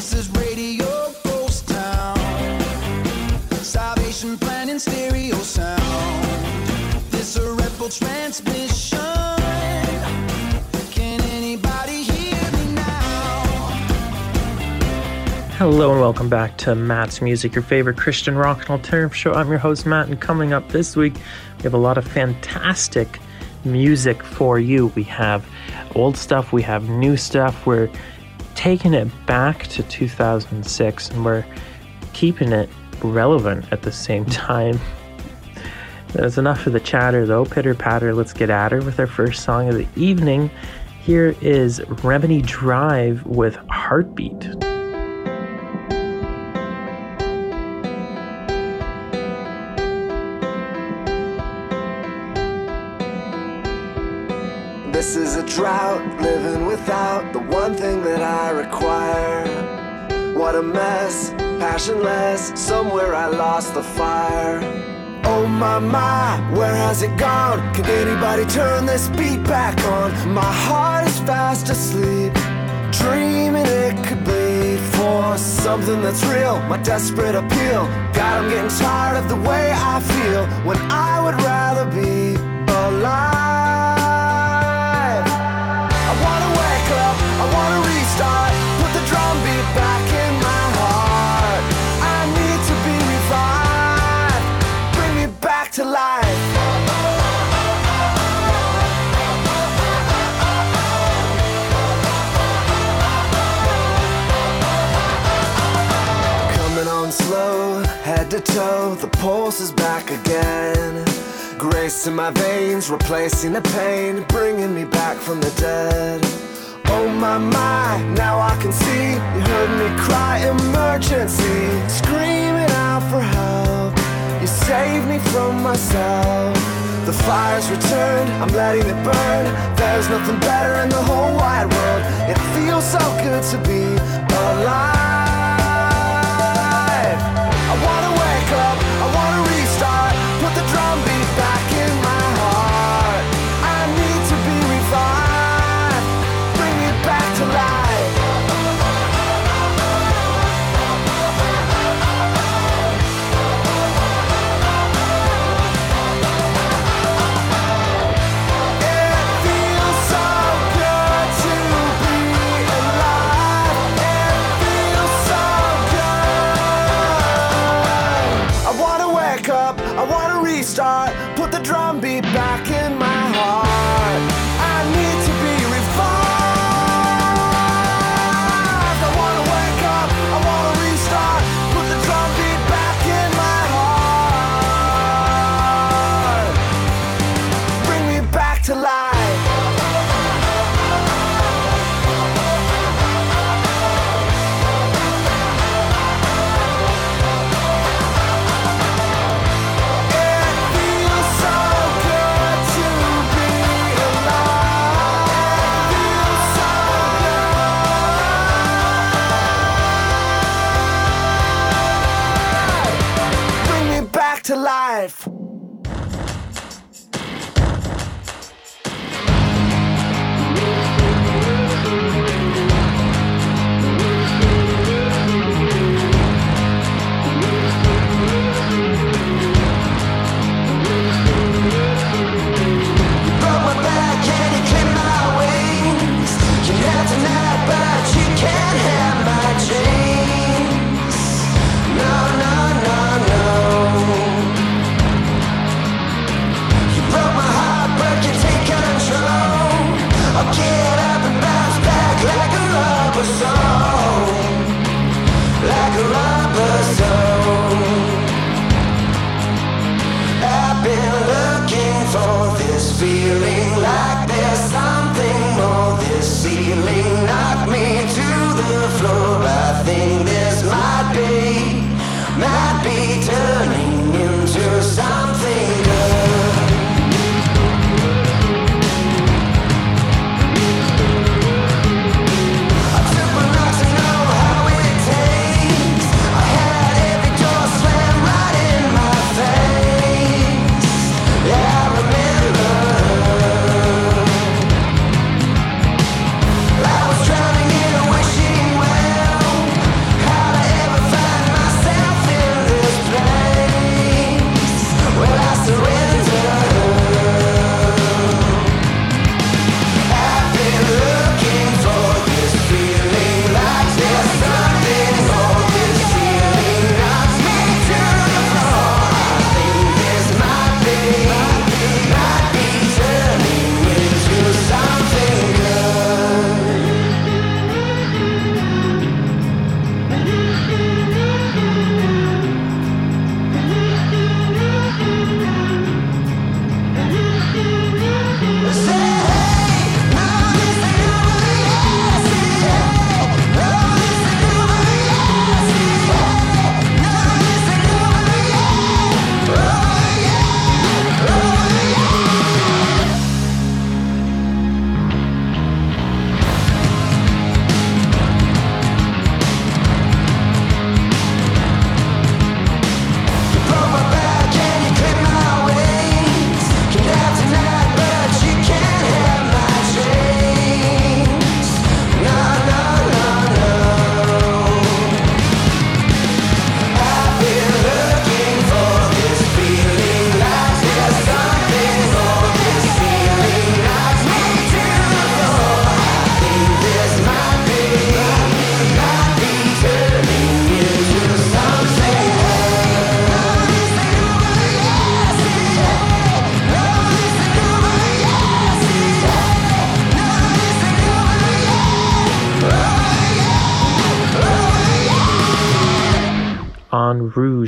This is Radio Town. Salvation Plan in stereo sound. This a transmission. Hello and welcome back to Matt's Music, your favorite Christian rock and alternative show. I'm your host Matt, and coming up this week, we have a lot of fantastic music for you. We have old stuff, we have new stuff. We're taking it back to 2006, and we're keeping it relevant at the same mm-hmm. time. That's enough of the chatter, though. Pitter patter, let's get at her with our first song of the evening. Here is Remedy Drive with Heartbeat. This is a drought, require. What a mess, passionless, somewhere I lost the fire. Oh my my, where has it gone? Can anybody turn this beat back on? My heart is fast asleep, dreaming it could be for something that's real. My desperate appeal. God, I'm getting tired of the way I feel when I would rather be alive. I wanna wake up, I wanna restart, to be revived, bring me back to life. Coming on slow, head to toe, the pulse is back again. Grace in my veins, replacing the pain, bringing me back from the dead. Oh my my, now I can see. You heard me cry emergency, screaming out for help. You saved me from myself. The fire's returned, I'm letting it burn. There's nothing better in the whole wide world. It feels so good to be alive.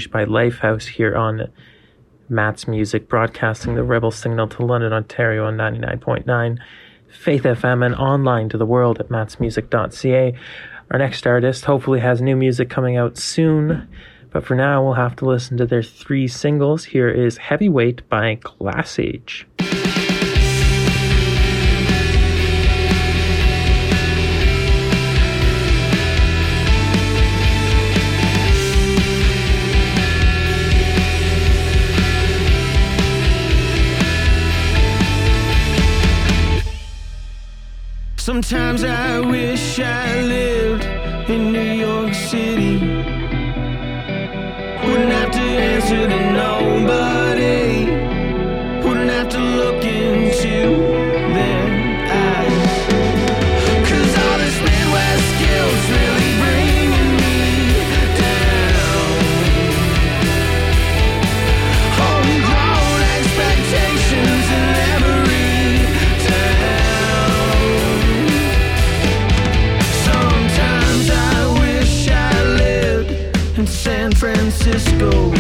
Rouge by Lifehouse here on Matt's Music, broadcasting the Rebel Signal to London, Ontario on 99.9, Faith FM, and online to the world at mattsmusic.ca. Our next artist hopefully has new music coming out soon, but for now we'll have to listen to their three singles. Here is Heavyweight by Glass Age. Sometimes I wish I lived in New York City. Wouldn't have to answer to nobody. go.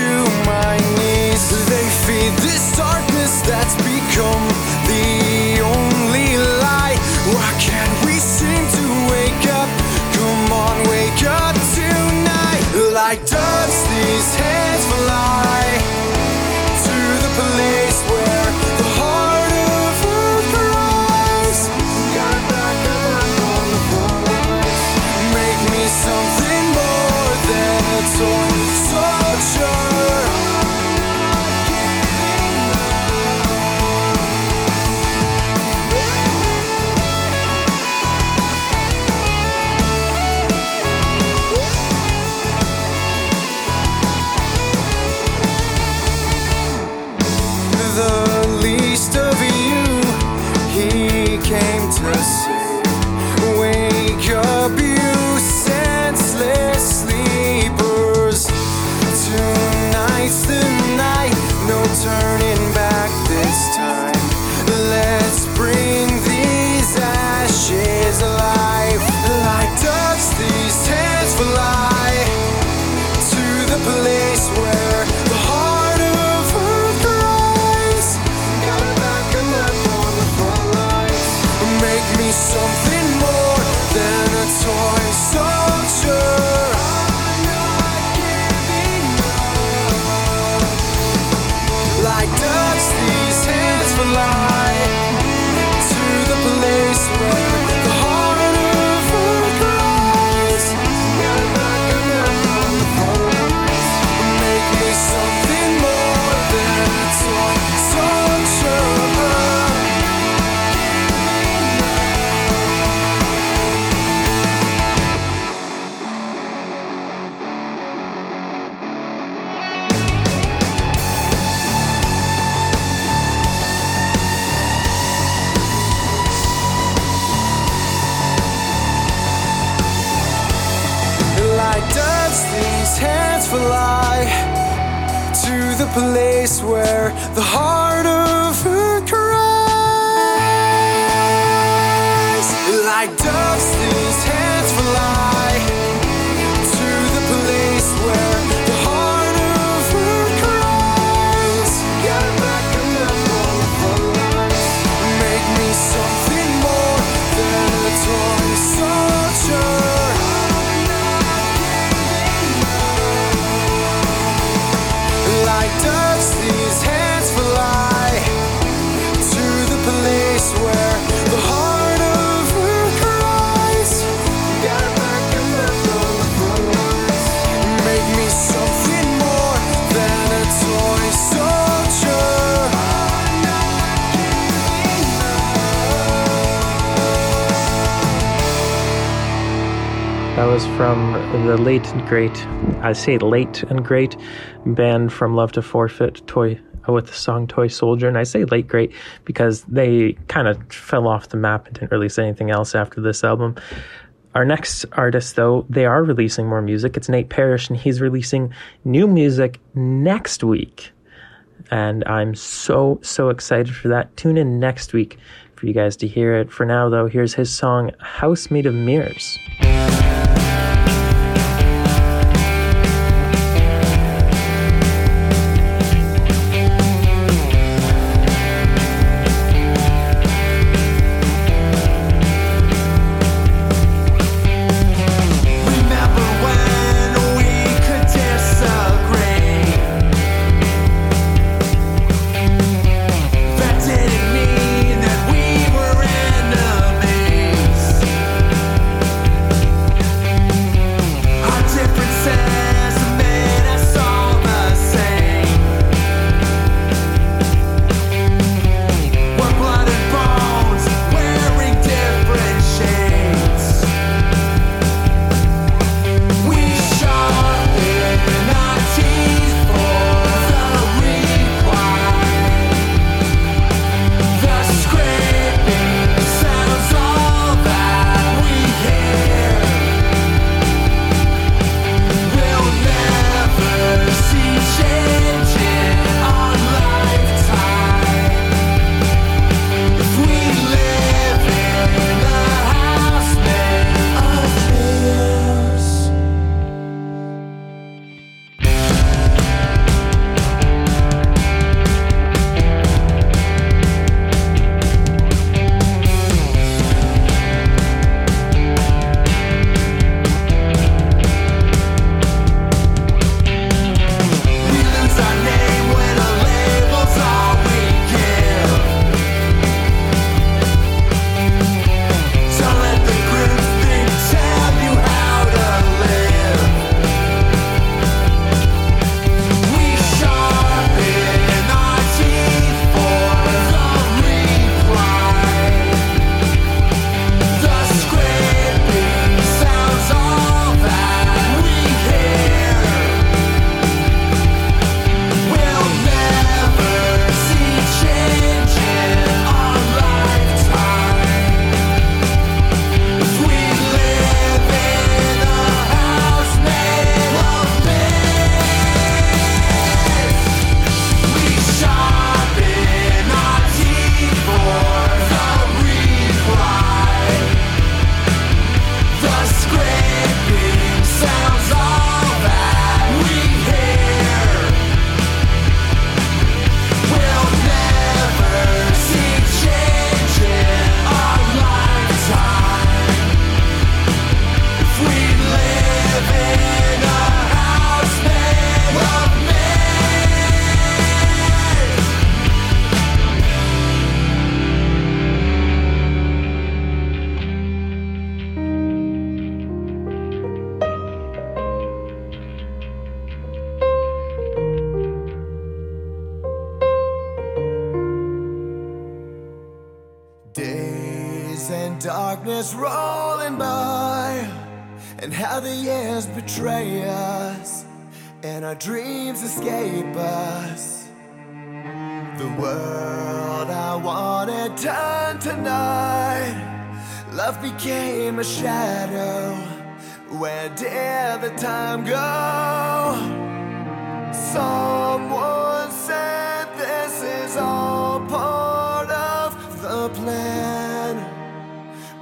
You. late and great, I say late and great band from Love to Forfeit, Toy with the song Toy Soldier. And I say late great because they kind of fell off the map and didn't release anything else after this album. Our next artist, though, they are releasing more music. It's Nate Parrish, and he's releasing new music next week. And I'm so, so excited for that. Tune in next week for you guys to hear it. For now, though, here's his song, House Made of Mirrors.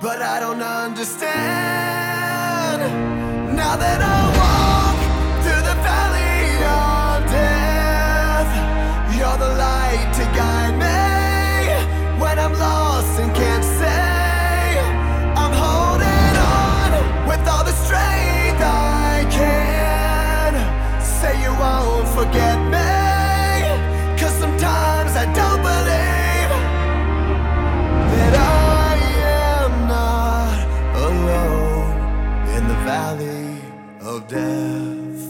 But I don't understand. Now that I Say you won't forget me. Cause sometimes I don't believe that I am not alone in the valley of death.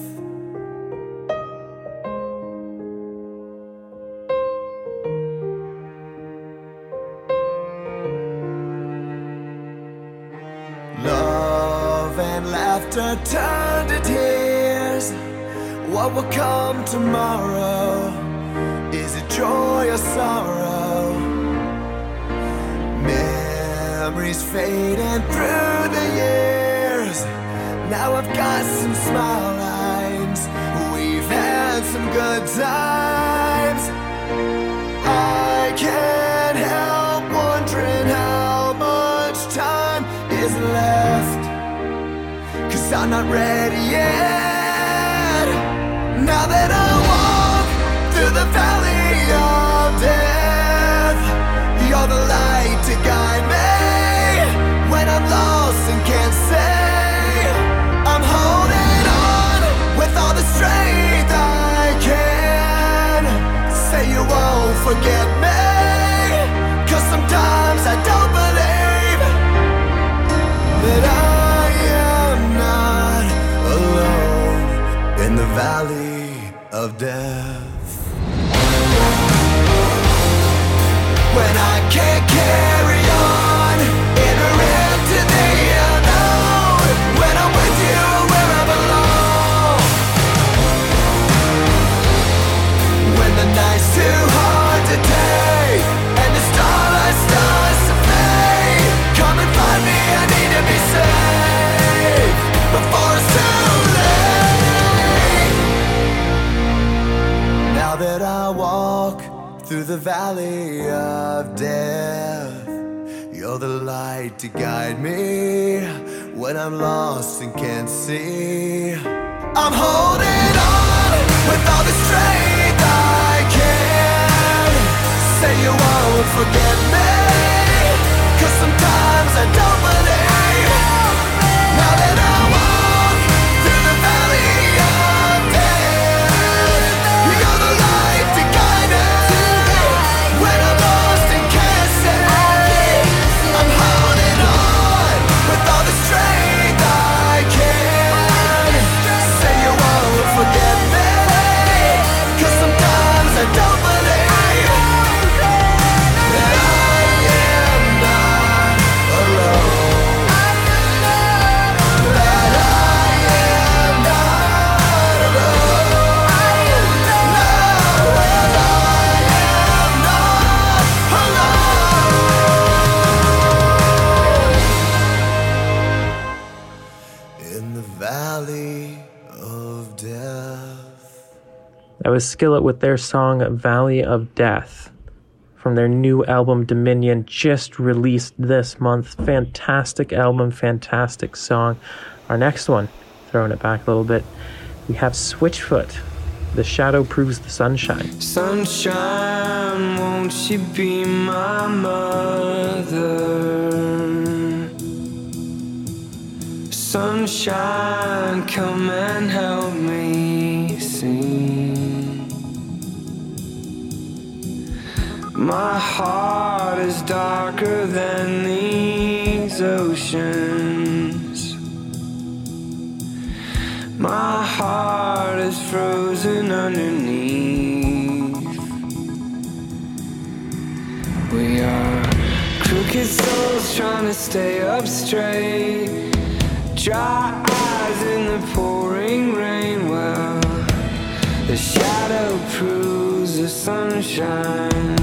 Love and laughter turn to tears. What will come tomorrow? Is it joy or sorrow? Memories fading through the years. Now I've got some smile lines. We've had some good times. I can't help wondering how much time is left. Cause I'm not ready yet. Forget me. Cause sometimes I don't believe that I am not alone in the valley of death. When I can't carry through the valley of death, you're the light to guide me when I'm lost and can't see. I'm holding on with all the strength I can. Say you won't forget me. Cause sometimes I don't That was Skillet with their song Valley of Death from their new album Dominion, just released this month. Fantastic album, fantastic song. Our next one, throwing it back a little bit, we have Switchfoot. The shadow proves the sunshine. Sunshine, won't you be my mother? Sunshine, come and help me sing. My heart is darker than these oceans. My heart is frozen underneath. We are crooked souls trying to stay up straight. Dry eyes in the pouring rain. Well, the shadow proves the sunshine.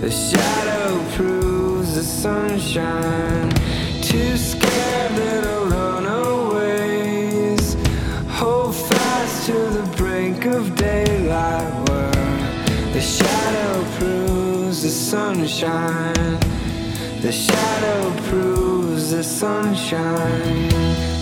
The shadow proves the sunshine. Too scared little runaways. away. Hold fast to the brink of daylight. Where the shadow proves the sunshine. The shadow proves the sunshine.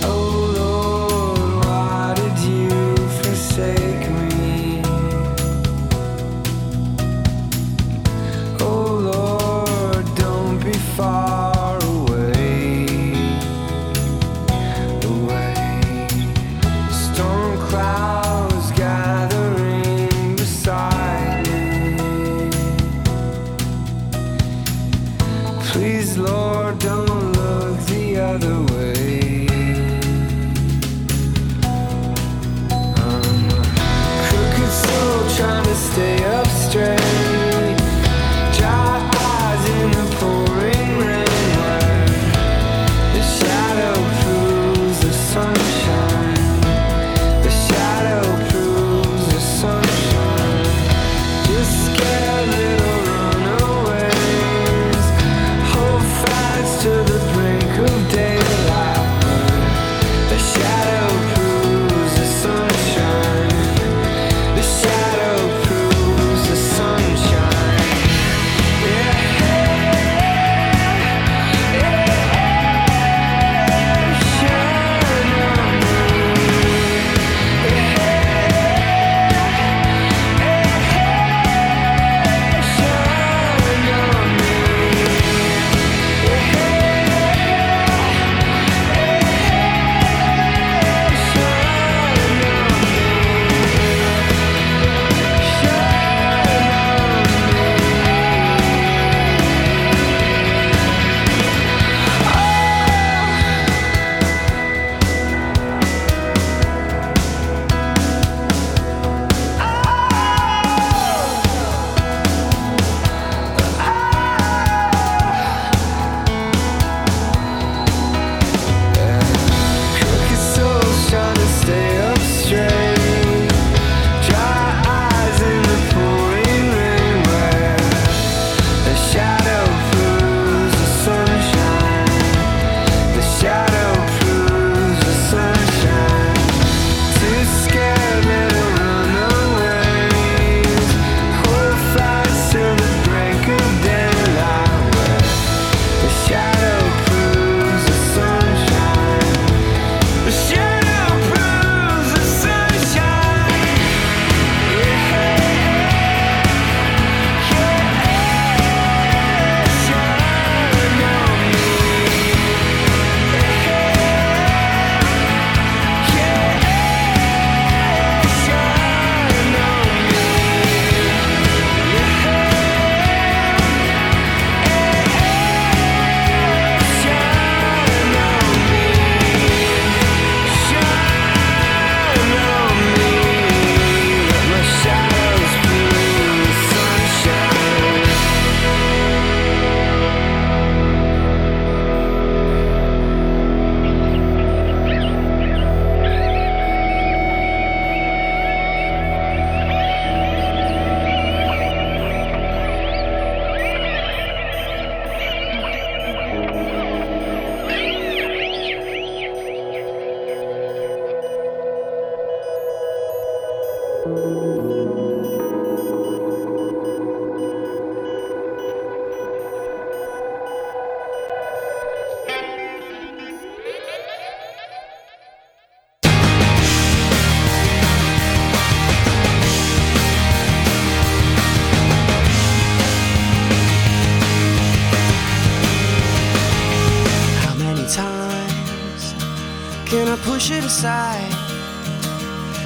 Can I push it aside?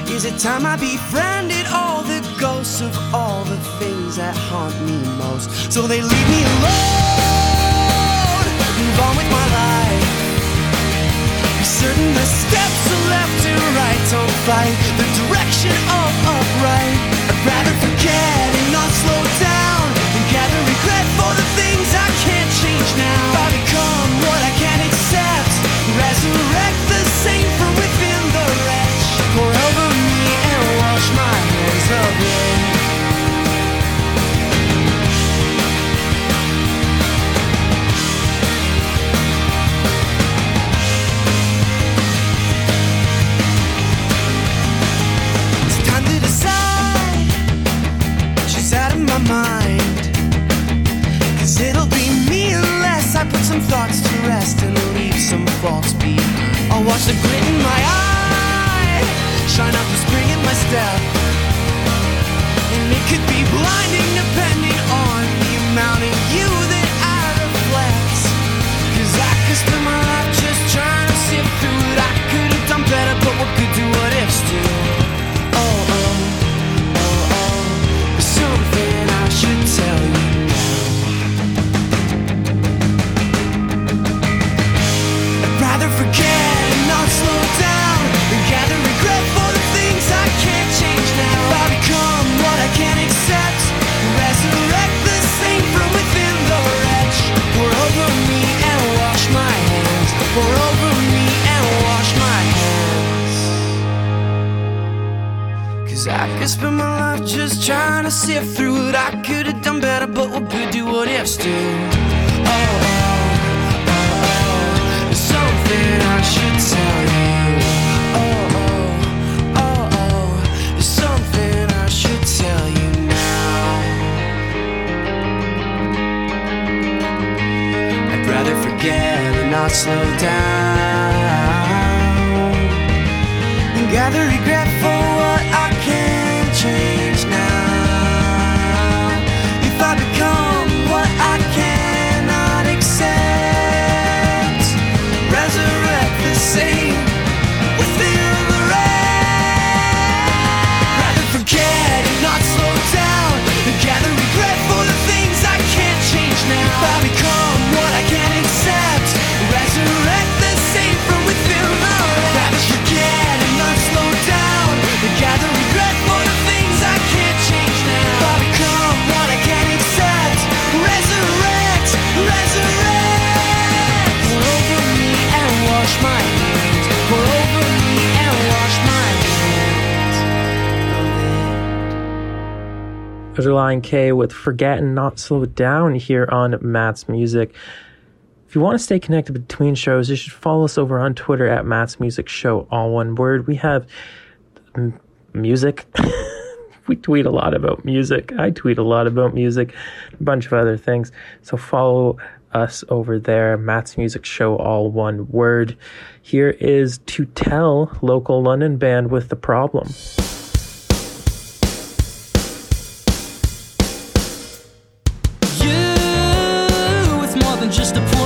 Is it time I befriended all the ghosts of all the things that haunt me most? So they leave me alone, move on with my life. Be certain the steps are left to right, don't fight the direction of upright. I'd rather forget and not slow down and gather regret for the things I can't change now. I become what I can't accept, resurrect. Cause I could spend my life just trying to sift through it. I could have done better, but what good do what ifs do? Oh, oh, oh, oh. something I should tell you. Oh, oh, oh, oh, there's something I should tell you now. I'd rather forget and not slow down. Relient K with Forget and Not Slow Down here on Matt's Music. If you want to stay connected between shows, you should follow us over on Twitter at Matt's Music Show, all one word. We have m- music. we tweet a lot about music. I tweet a lot about music, a bunch of other things. So follow us over there. Matt's Music Show, all one word. Here is To Tell Local London Band with the Problem. than just a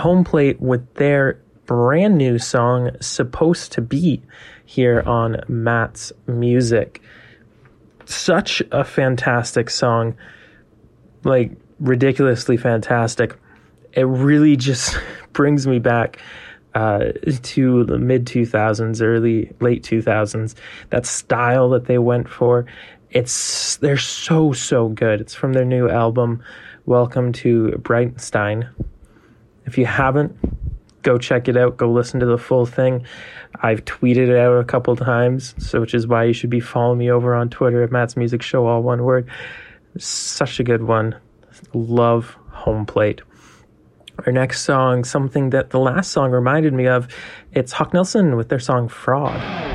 home plate with their brand new song, Supposed to Be, here on Matt's Music. Such a fantastic song. Like, ridiculously fantastic. It really just brings me back uh, to the mid 2000s, early, late 2000s. That style that they went for. It's, they're so, so good. It's from their new album, Welcome to breitenstein if you haven't, go check it out. Go listen to the full thing. I've tweeted it out a couple times, so which is why you should be following me over on Twitter at Matt's Music Show, all one word. Such a good one. Love home plate. Our next song, something that the last song reminded me of, it's Hawk Nelson with their song Fraud.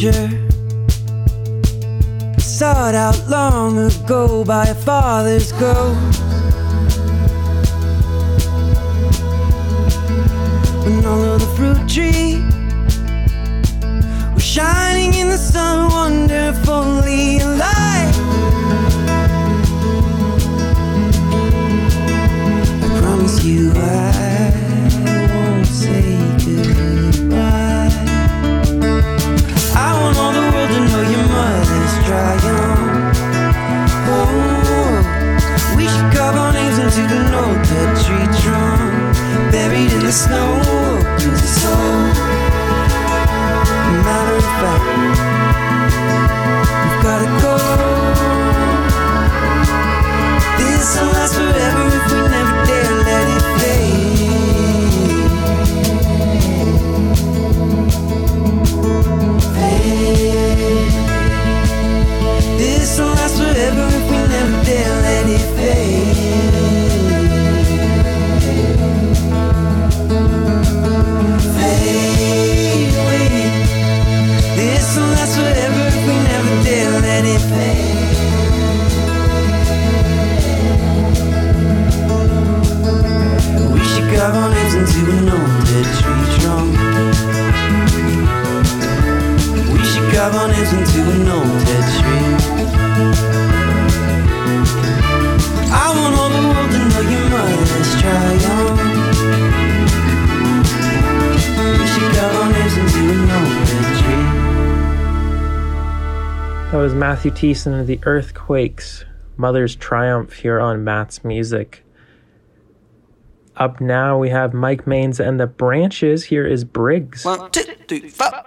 future sought out long ago by a father's ghost. When all of the fruit trees were shining in the sun, wonderfully alive. I promise you, I. the snow opens the sun. Matter of fact. into an old dead tree. I want all the world to know into an old dead tree. That was Matthew Thiessen of the Earthquakes. Mother's Triumph here on Matt's Music. Up now, we have Mike Mains and the Branches. Here is Briggs. One, two, three, four.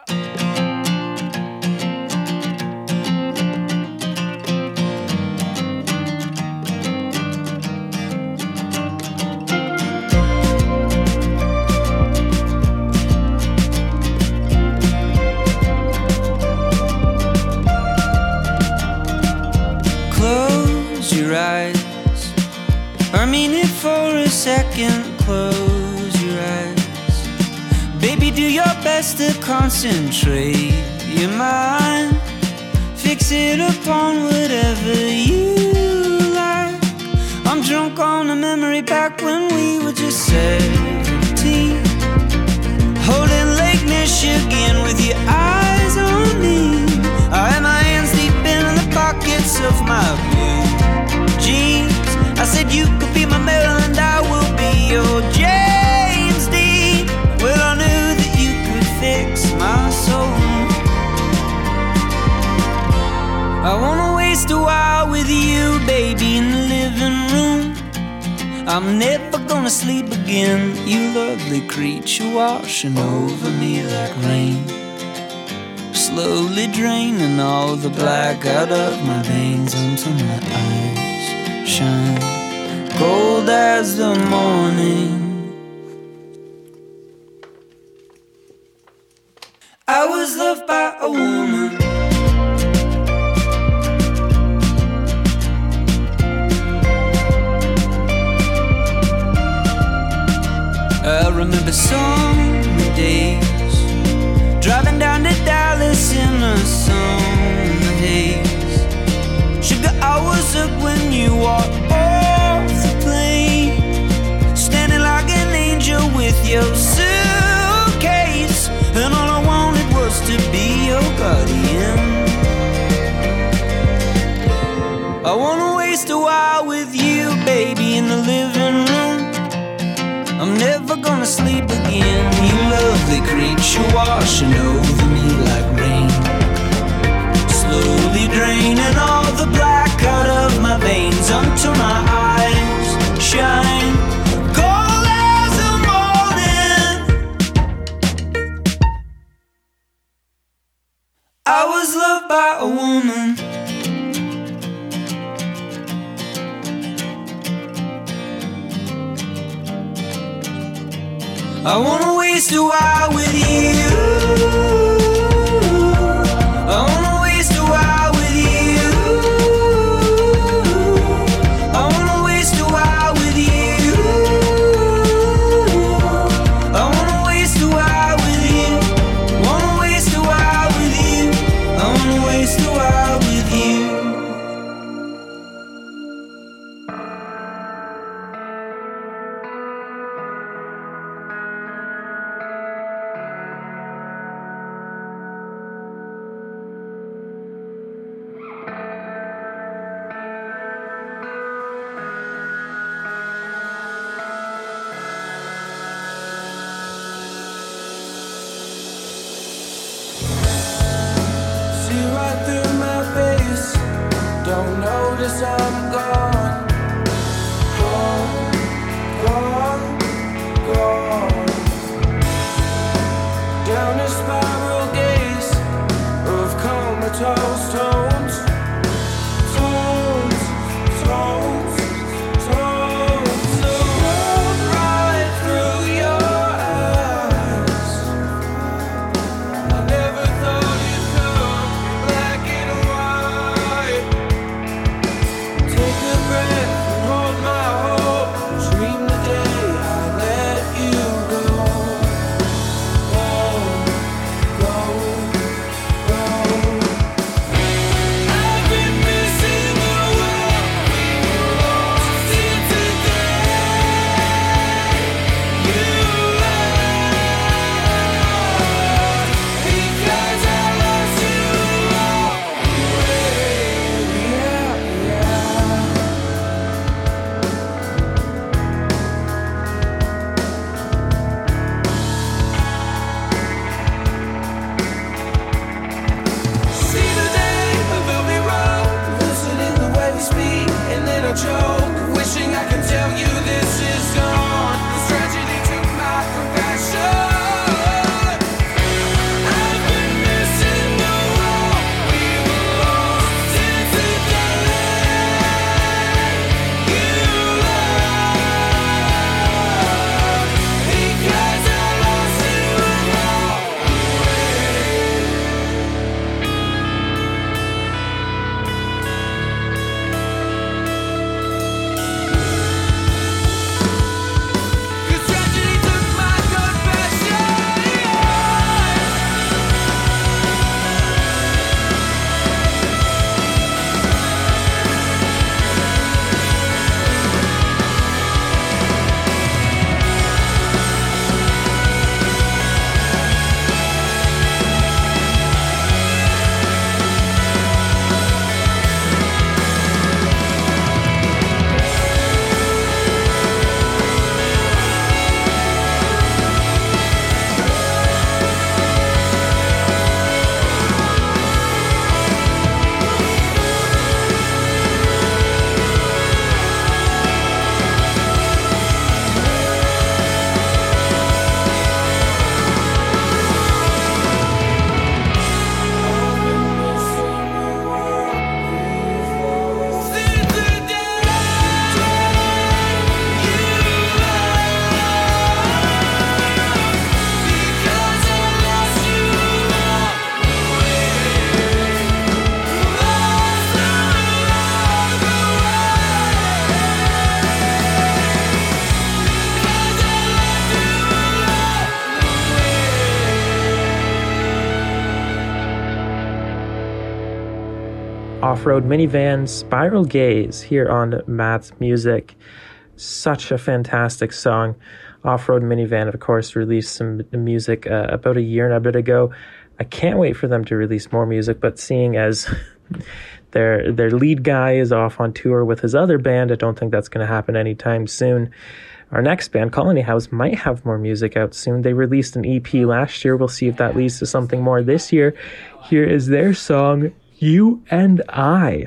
To concentrate your mind. Fix it upon whatever you like. I'm drunk on a memory back when we were just 17. Holding Lake Michigan with your eyes on me. I had my hands deep in the pockets of my I wanna waste a while with you, baby, in the living room. I'm never gonna sleep again. You lovely creature washing over me like rain. Slowly draining all the black out of my veins until my eyes shine cold as the morning. I was loved by a woman. Remember summer days. Driving down to Dallas in a summer haze. Sugar, I was up when you walked off the plane. Standing like an angel with your sleep again. You lovely creature washing over me like rain. Slowly draining all the black out of my veins until my eyes shine. Cold as the morning. I was loved by a woman. I wanna waste a while with you. Don't notice Off Road Minivan Spiral Gaze here on Matt's Music. Such a fantastic song. Off Road Minivan, of course, released some music uh, about a year and a bit ago. I can't wait for them to release more music, but seeing as their their lead guy is off on tour with his other band, I don't think that's going to happen anytime soon. Our next band, Colony House, might have more music out soon. They released an EP last year. We'll see if that leads to something more this year. Here is their song, You and I.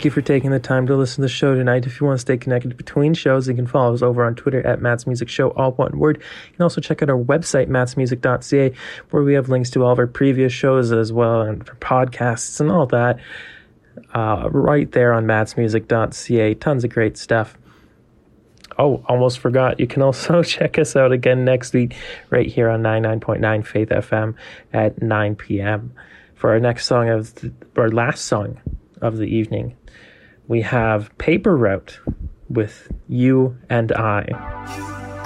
Thank you for taking the time to listen to the show tonight. If you want to stay connected between shows, you can follow us over on Twitter at Matt's Music Show, all one word. You can also check out our website, mattsmusic.ca, where we have links to all of our previous shows as well, and for podcasts and all that. Uh, right there on mattsmusic.ca. Tons of great stuff. Oh, almost forgot. You can also check us out again next week right here on 99.9 Faith FM at 9 p.m. For our next song of our last song of the evening, we have Paper Route with You and I.